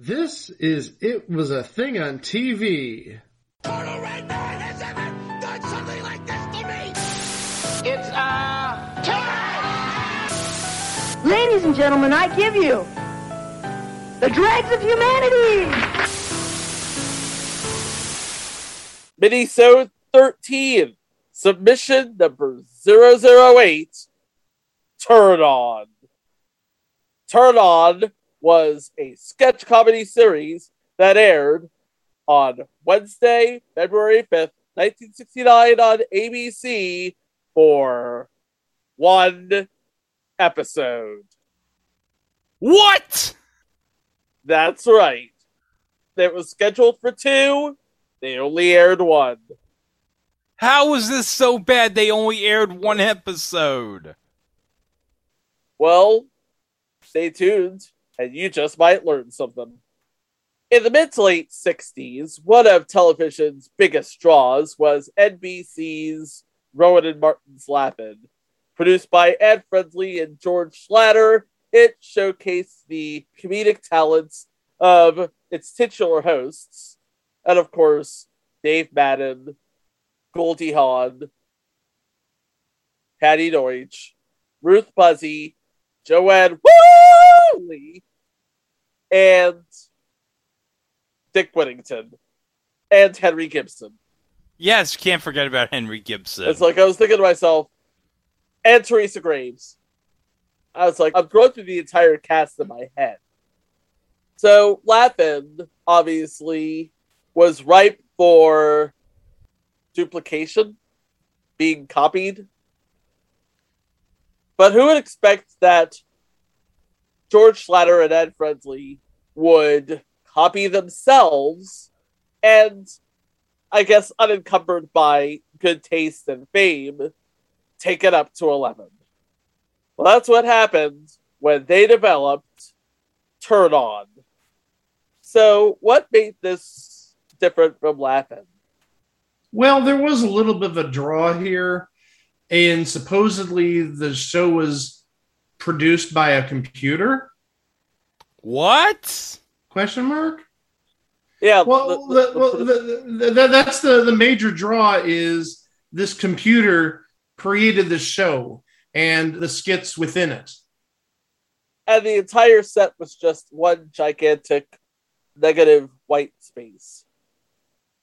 This is It Was a Thing on TV. Total Red Man has ever done something like this to me! It's uh time! Ladies and gentlemen, I give you the dregs of humanity! Minisode 13, submission number 008, Turn On. Turn On was a sketch comedy series that aired on Wednesday, February 5th, 1969 on ABC for one episode. What? That's right. It was scheduled for two. They only aired one. How was this so bad they only aired one episode? Well, stay tuned and you just might learn something. In the mid to late 60s, one of television's biggest draws was NBC's Rowan and Martin's Laugh-In. Produced by Ed Friendly and George Schlatter, it showcased the comedic talents of its titular hosts, and of course, Dave Madden, Goldie Hawn, Patti Deutsch, Ruth Buzzi, Joanne Worley, and Dick Whittington, and Henry Gibson. Yes, you can't forget about Henry Gibson. It's like I was thinking to myself, and Teresa Graves. I was like, I'm going through the entire cast in my head. So Laugh-In obviously was ripe for duplication, being copied. But who would expect that George Schlatter and Ed Friendly would copy themselves and, I guess, unencumbered by good taste and fame, take it up to 11? Well, that's what happened when they developed Turn On. So, what made this different from Laugh-In? Well, there was a little bit of a draw here, and supposedly the show was produced by a computer. What? Question mark. Yeah, Well, the- the, the- well the, the, the, that's the the major draw is this computer created the show and the skits within it. and the entire set was just one gigantic negative white space.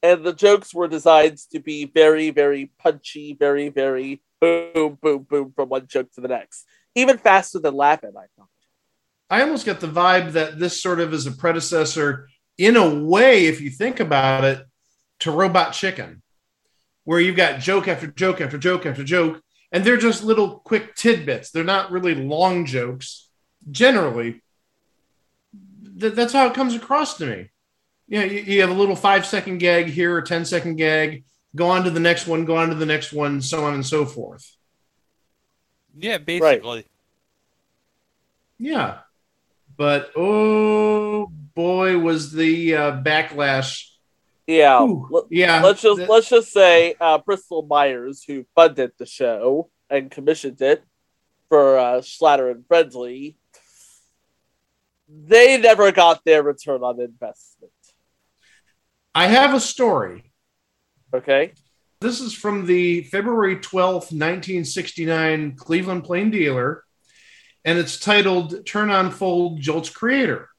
And the jokes were designed to be very, very punchy, very, very boom, boom, boom from one joke to the next. Even faster than Laugh-In, I thought. I almost get the vibe that this sort of is a predecessor, in a way, if you think about it, to Robot Chicken, where you've got joke after joke after joke after joke, and they're just little quick tidbits. They're not really long jokes. Generally, Th- that's how it comes across to me. Yeah, you, you have a little five second gag here, a 10 second gag, go on to the next one, go on to the next one, so on and so forth. Yeah, basically. Yeah. But oh boy, was the uh, backlash. Yeah. Ooh, yeah. let's just That- let's just say uh, Bristol Myers, who funded the show and commissioned it for uh, Schlatter and Friendly, they never got their return on investment. I have a story. Okay. This is from the February 12th, 1969 Cleveland Plain Dealer, and it's titled Turn on Fold Jolt's Creator.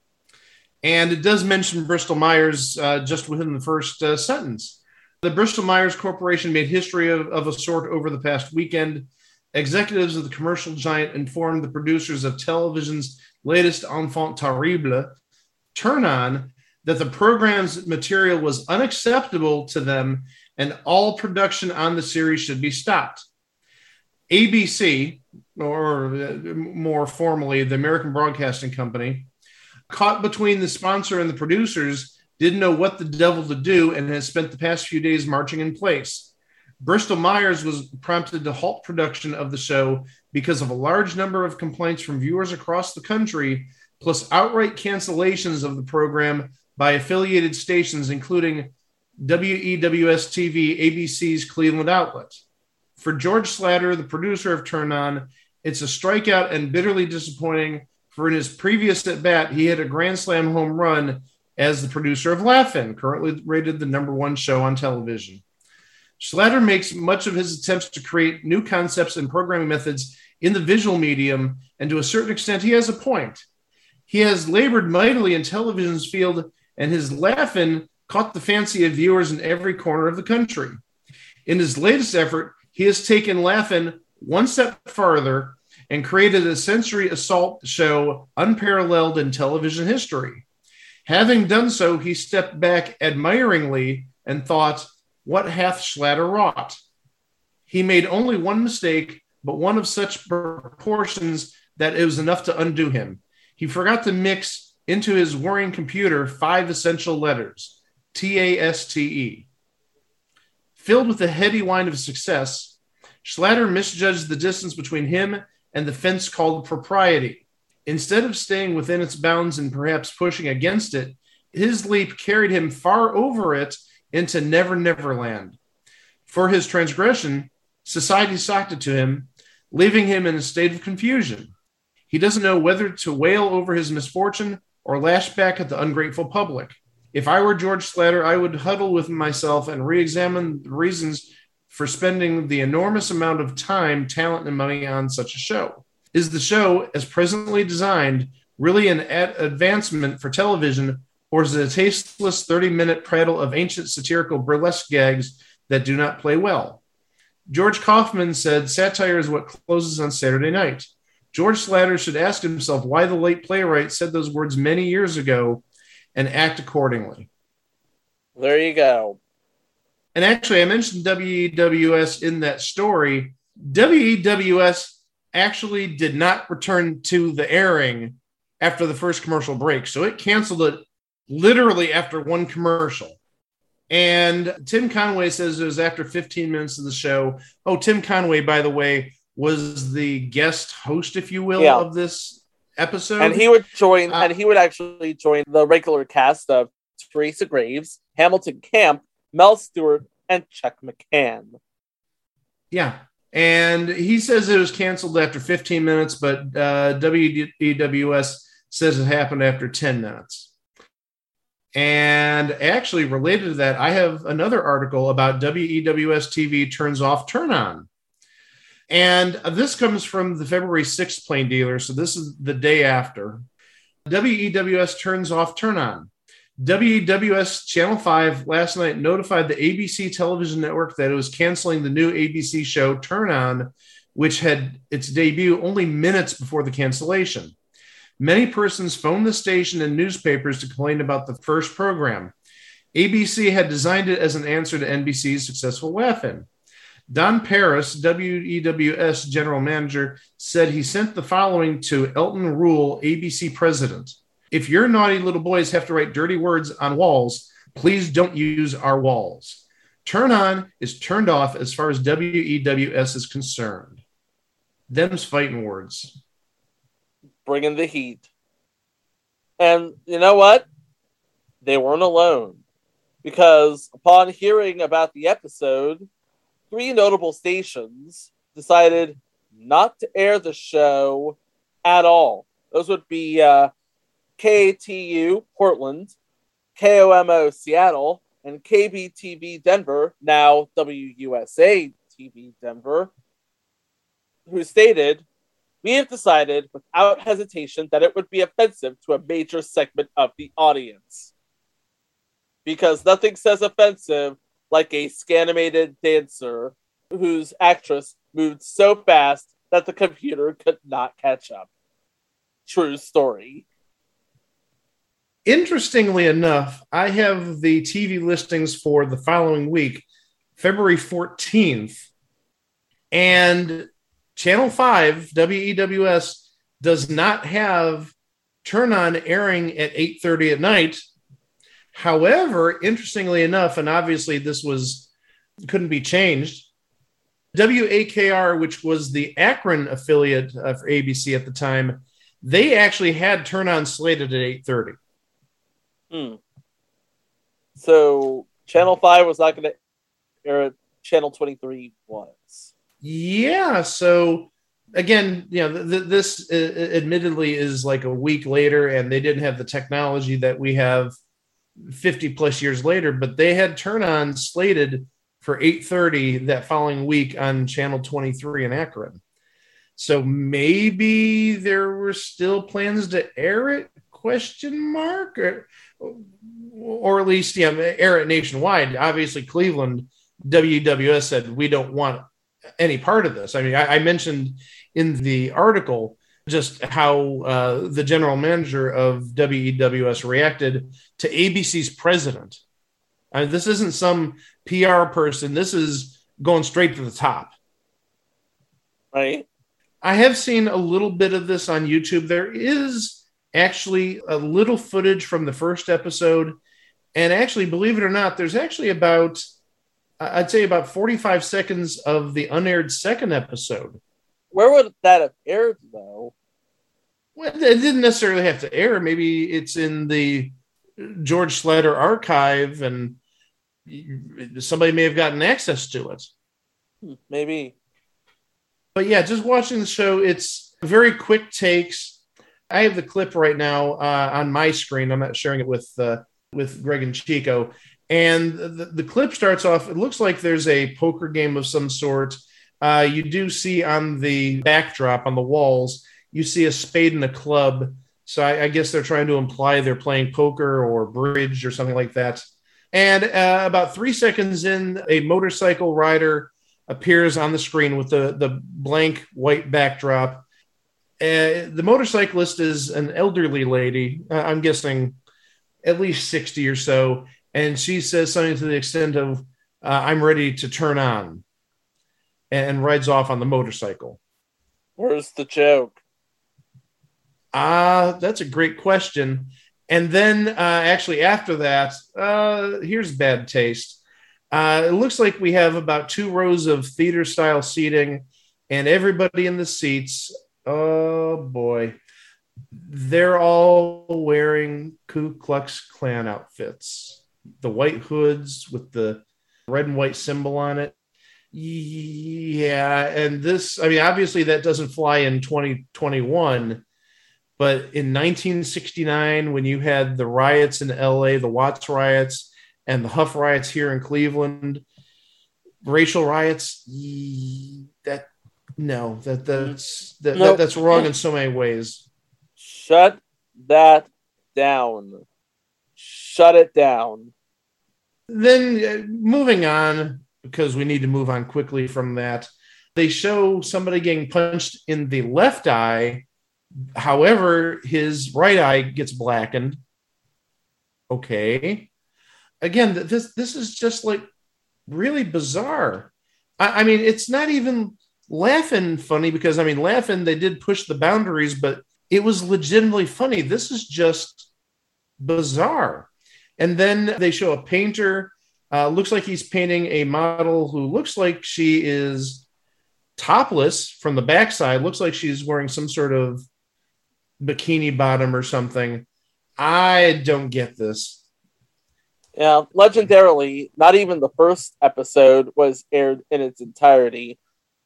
And it does mention Bristol Myers uh, just within the first uh, sentence. The Bristol Myers Corporation made history of, of a sort over the past weekend. Executives of the commercial giant informed the producers of television's latest enfant terrible, Turn On, that the program's material was unacceptable to them and all production on the series should be stopped. ABC, or uh, more formally, the American Broadcasting Company, caught between the sponsor and the producers, didn't know what the devil to do and has spent the past few days marching in place. Bristol Myers was prompted to halt production of the show because of a large number of complaints from viewers across the country, plus outright cancellations of the program by affiliated stations, including WEWS TV, ABC's Cleveland outlet. For George Schlatter, the producer of Turn On, it's a strikeout and bitterly disappointing for in his previous at bat, he hit a Grand Slam home run as the producer of Laugh-In, currently rated the number one show on television. Schlatter makes much of his attempts to create new concepts and programming methods in the visual medium, and to a certain extent, he has a point. He has labored mightily in television's field, and his Laugh-In caught the fancy of viewers in every corner of the country. In his latest effort, he has taken Laugh-In one step farther and created a sensory assault show unparalleled in television history. Having done so, he stepped back admiringly and thought, What hath Schlatter wrought? He made only one mistake, but one of such proportions that it was enough to undo him. He forgot to mix into his whirring computer five essential letters T A S T E. Filled with the heady wine of success, Schlatter misjudged the distance between him and the fence called propriety. Instead of staying within its bounds and perhaps pushing against it, his leap carried him far over it into Never Never Land. For his transgression, society socked it to him, leaving him in a state of confusion. He doesn't know whether to wail over his misfortune or lash back at the ungrateful public. If I were George Schlatter, I would huddle with myself and re examine the reasons for spending the enormous amount of time, talent, and money on such a show. Is the show, as presently designed, really an ad- advancement for television, or is it a tasteless 30 minute prattle of ancient satirical burlesque gags that do not play well? George Kaufman said satire is what closes on Saturday night. George Schlatter should ask himself why the late playwright said those words many years ago and act accordingly. There you go. And actually, I mentioned WEWS in that story. WEWS actually did not return to the airing after the first commercial break. So it canceled it literally after one commercial. And Tim Conway says it was after 15 minutes of the show. Oh, Tim Conway, by the way, was the guest host, if you will, Yeah. of this episode. And he would join, Uh, and he would actually join the regular cast of Teresa Graves, Hamilton Camp, Mel Stewart, and Chuck McCann. Yeah. And he says it was canceled after 15 minutes, but uh, WEWS says it happened after 10 minutes. And actually, related to that, I have another article about WEWS TV turns off, turn on. And this comes from the February 6th plain dealer. So this is the day after. WEWS turns off, turn on. WEWS Channel 5 last night notified the ABC television network that it was canceling the new ABC show Turn On, which had its debut only minutes before the cancellation. Many persons phoned the station and newspapers to complain about the first program. ABC had designed it as an answer to NBC's successful Laugh-In. Don Paris, WEWS general manager, said he sent the following to Elton Rule, ABC president. If your naughty little boys have to write dirty words on walls, please don't use our walls. Turn on is turned off as far as WEWS is concerned. Them's fighting words. bringing the heat. And you know what? They weren't alone. Because upon hearing about the episode, three notable stations decided not to air the show at all. Those would be uh, KTU Portland, KOMO Seattle, and KBTV Denver, now WUSA TV Denver, who stated, We have decided without hesitation that it would be offensive to a major segment of the audience. Because nothing says offensive like a scanimated dancer whose actress moved so fast that the computer could not catch up. True story. Interestingly enough, I have the TV listings for the following week, February 14th, and Channel 5, WEWS, does not have turn on airing at 8:30 at night. However, interestingly enough, and obviously this was couldn't be changed, WAKR, which was the Akron affiliate of ABC at the time, they actually had turn on slated at 8:30. Hmm. So Channel 5 was not going to air. Channel 23 was. Yeah, so again, you know, th- th- this uh, admittedly is like a week later, and they didn't have the technology that we have 50 plus years later, but they had turn on slated for 8:30 that following week on channel 23 in Akron. So maybe there were still plans to air it question mark or, or at least yeah air it nationwide. Obviously Cleveland WWS said we don't want any part of this. I mean, I, I mentioned in the article just how uh, the general manager of WEWS reacted to ABC's president. I mean, this isn't some PR person. This is going straight to the top. Right? I have seen a little bit of this on YouTube. There is actually a little footage from the first episode. And actually, believe it or not, there's actually about, I'd say about 45 seconds of the unaired second episode. Where would that have aired though? Well, it didn't necessarily have to air. Maybe it's in the George Schlatter archive and somebody may have gotten access to it. Hmm, Maybe. But yeah, just watching the show, it's very quick takes. I have the clip right now uh, on my screen. I'm not sharing it with uh, with Greg and Chico. And the, the clip starts off. It looks like there's a poker game of some sort. Uh, you do see on the backdrop on the walls, you see a spade and a club. So I, I guess they're trying to imply they're playing poker or bridge or something like that. And uh, about three seconds in, a motorcycle rider appears on the screen with the, the blank white backdrop. Uh, the motorcyclist is an elderly lady. Uh, I'm guessing at least 60 or so. And she says something to the extent of, uh, I'm ready to turn on, and rides off on the motorcycle. Where's the joke? Ah, that's a great question. And then, uh, actually, after that, uh, here's bad taste. Uh, it looks like we have about two rows of theater style seating, and everybody in the seats, oh boy, they're all wearing Ku Klux Klan outfits. The white hoods with the red and white symbol on it. Yeah. And this, I mean, obviously, that doesn't fly in 2021 but in 1969, when you had the riots in LA, the Watts riots, and the Hough riots here in Cleveland, racial riots, that no, that that's that, Nope. that that's wrong in so many ways. Shut that down. Shut it down. Then uh, moving on, because we need to move on quickly from that, they show somebody getting punched in the left eye. However, his right eye gets blackened. Okay. Again, this this is just like really bizarre. I, I mean, it's not even Laugh-In funny because I mean, Laugh-In they did push the boundaries, but it was legitimately funny. This is just bizarre. And then they show a painter. Uh, looks like he's painting a model who looks like she is topless from the backside. Looks like she's wearing some sort of bikini bottom or something. I don't get this. Yeah, legendarily, not even the first episode was aired in its entirety.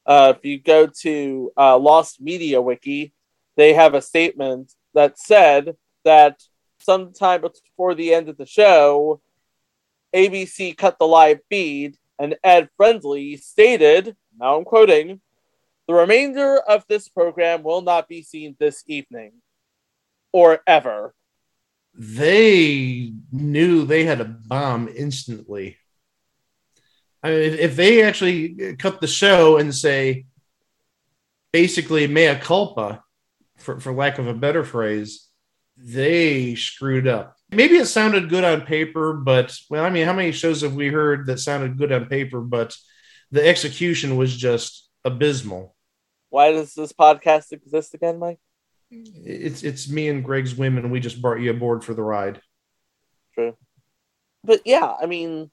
Uh, if you go to uh, Lost Media Wiki, they have a statement that said that sometime before the end of the show, ABC cut the live feed, and Ed Friendly stated, now I'm quoting, the remainder of this program will not be seen this evening or ever. They knew they had a bomb instantly. I mean, if, they actually cut the show and say, basically, mea culpa, for, for lack of a better phrase, they screwed up. Maybe it sounded good on paper, but well, I mean, how many shows have we heard that sounded good on paper, but the execution was just abysmal? Why does this podcast exist again, Mike? It's it's me and Greg's women. We just brought you aboard for the ride. True. But yeah, I mean,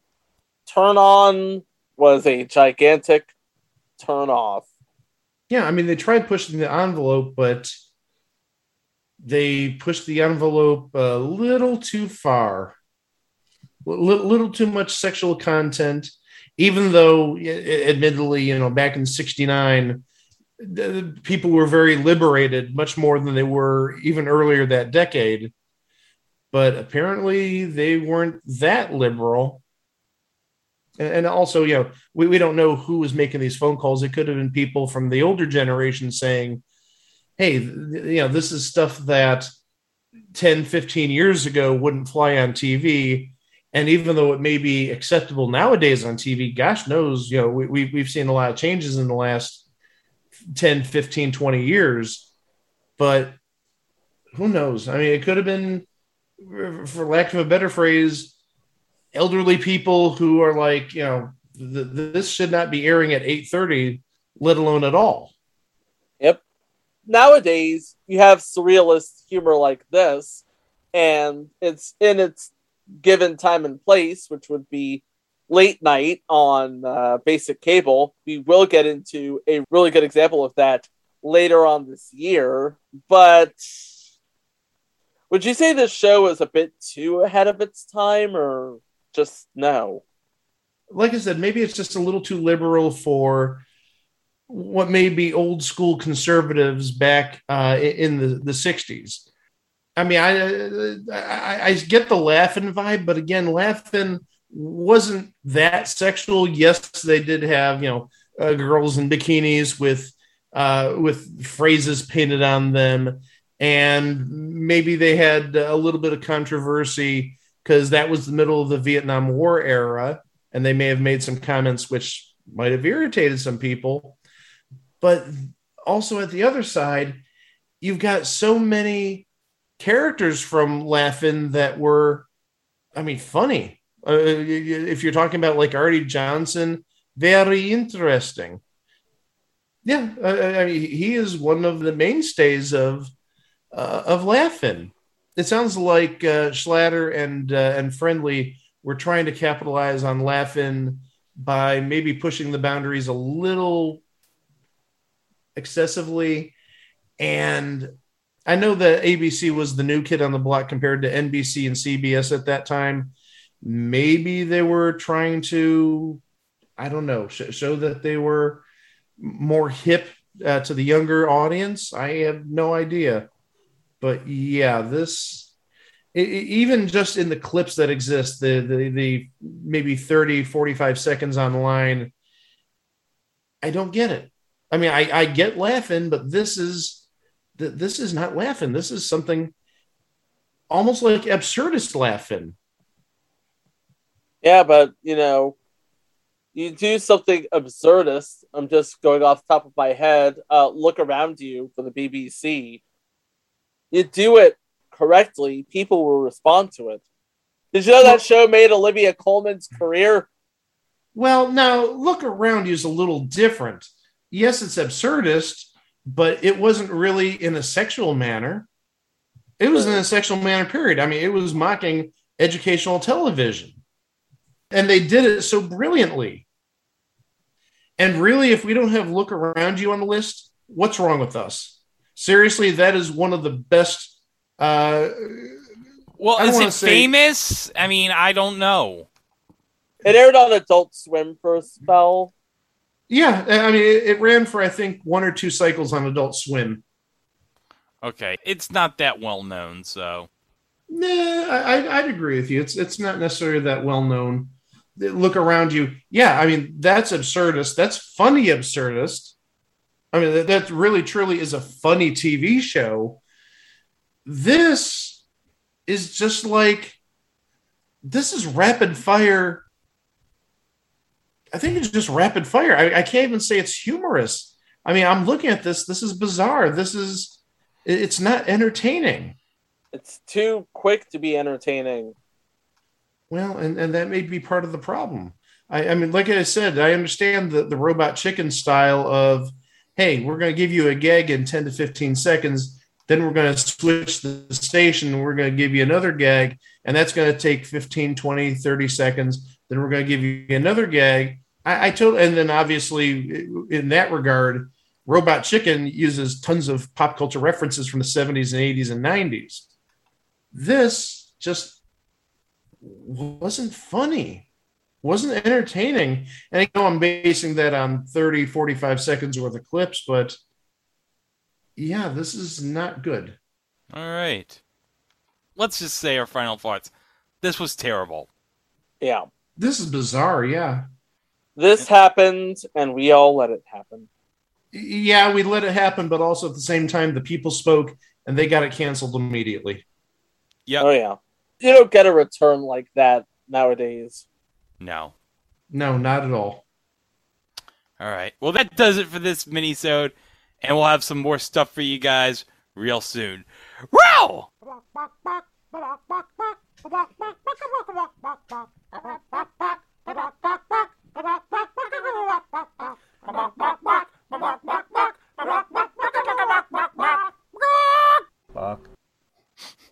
turn on was a gigantic turn off. Yeah, I mean, they tried pushing the envelope, but they pushed the envelope a little too far, a little, too much sexual content. Even though, admittedly, you know, back in '69, the- the people were very liberated, much more than they were even earlier that decade. But apparently, they weren't that liberal. And, and also, you know, we, we don't know who was making these phone calls. It could have been people from the older generation saying, hey, you know, this is stuff that 10, 15 years ago wouldn't fly on TV. And even though it may be acceptable nowadays on TV, gosh knows, you know, we, we, we've seen a lot of changes in the last 10, 15, 20 years. But who knows? I mean, it could have been, for lack of a better phrase, elderly people who are like, you know, th- th- this should not be airing at 8.30, let alone at all. Nowadays you have surrealist humor like this and it's in its given time and place which would be late night on uh, basic cable. We will get into a really good example of that later on this year but would you say this show is a bit too ahead of its time or just no? Like I said, maybe it's just a little too liberal for what may be old school conservatives back uh, in the, the 60s. I mean, I, I I get the Laugh-In vibe, but again, Laugh-In wasn't that sexual. Yes, they did have you know uh, girls in bikinis with uh, with phrases painted on them, and maybe they had a little bit of controversy because that was the middle of the Vietnam War era and they may have made some comments which might have irritated some people. But also at the other side, you've got so many characters from Laugh-In that were, I mean, funny. Uh, if you're talking about like Arte Johnson, very interesting. Yeah, I, I mean, he is one of the mainstays of uh, of Laugh-In. It sounds like uh, Schlatter and uh, and Friendly we're trying to capitalize on Laugh-In by maybe pushing the boundaries a little excessively. And I know that ABC was the new kid on the block compared to NBC and CBS at that time. Maybe they were trying to, I don't know, sh- show that they were more hip uh, to the younger audience. I have no idea. But yeah, this it, even just in the clips that exist the, the the maybe 30 45 seconds online i don't get it i mean i i get Laugh-In but this is this is not Laugh-In this is something almost like absurdist Laugh-In Yeah, but you know, you do something absurdist. I'm just going off the top of my head. Uh, look around you for the BBC. You do it correctly, people will respond to it. Did you know that show made Olivia Colman's career? well now look around you is a little different yes it's absurdist but it wasn't really in a sexual manner it was in a sexual manner period i mean it was mocking educational television and they did it so brilliantly and really if we don't have look around you on the list what's wrong with us seriously that is one of the best uh Well, is it say- famous? I mean, I don't know. It aired on Adult Swim for a spell. Yeah i mean it, it ran for i think one or two cycles on adult swim Okay, it's not that well known, so Nah, I, I'd agree with you. It's it's not necessarily that well known. Look around you. Yeah, I mean that's absurdist. That's funny absurdist. I mean that, that really truly is a funny TV show. This is just like this is rapid fire. I think it's just rapid fire. I, I can't even say it's humorous. I mean, I'm looking at this. This is bizarre. This is it's not entertaining. It's too quick to be entertaining. Well, and, and that may be part of the problem. I, I mean, like I said, I understand the, the robot chicken style of, hey, we're going to give you a gag in 10 to 15 seconds. Then we're going to switch the station we're going to give you another gag. And that's going to take 15, 20, 30 seconds. Then we're going to give you another gag. I, I told, and then obviously in that regard, Robot Chicken uses tons of pop culture references from the 70s and 80s and 90s. This just wasn't funny, wasn't entertaining. And I know I'm basing that on 30, 45 seconds worth of clips, but Yeah, this is not good. All right. Let's just say our final thoughts. This was terrible. Yeah. This is bizarre. Yeah. This happened, and we all let it happen. Yeah, we let it happen, but also at the same time, the people spoke and they got it canceled immediately. Yeah. Oh, yeah. You don't get a return like that nowadays. No. No, not at all. All right. Well, that does it for this mini-sode, and we'll have some more stuff for you guys real soon. Wow!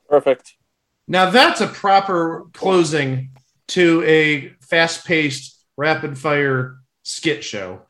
Perfect. Now that's a proper closing to a fast-paced, rapid-fire skit show.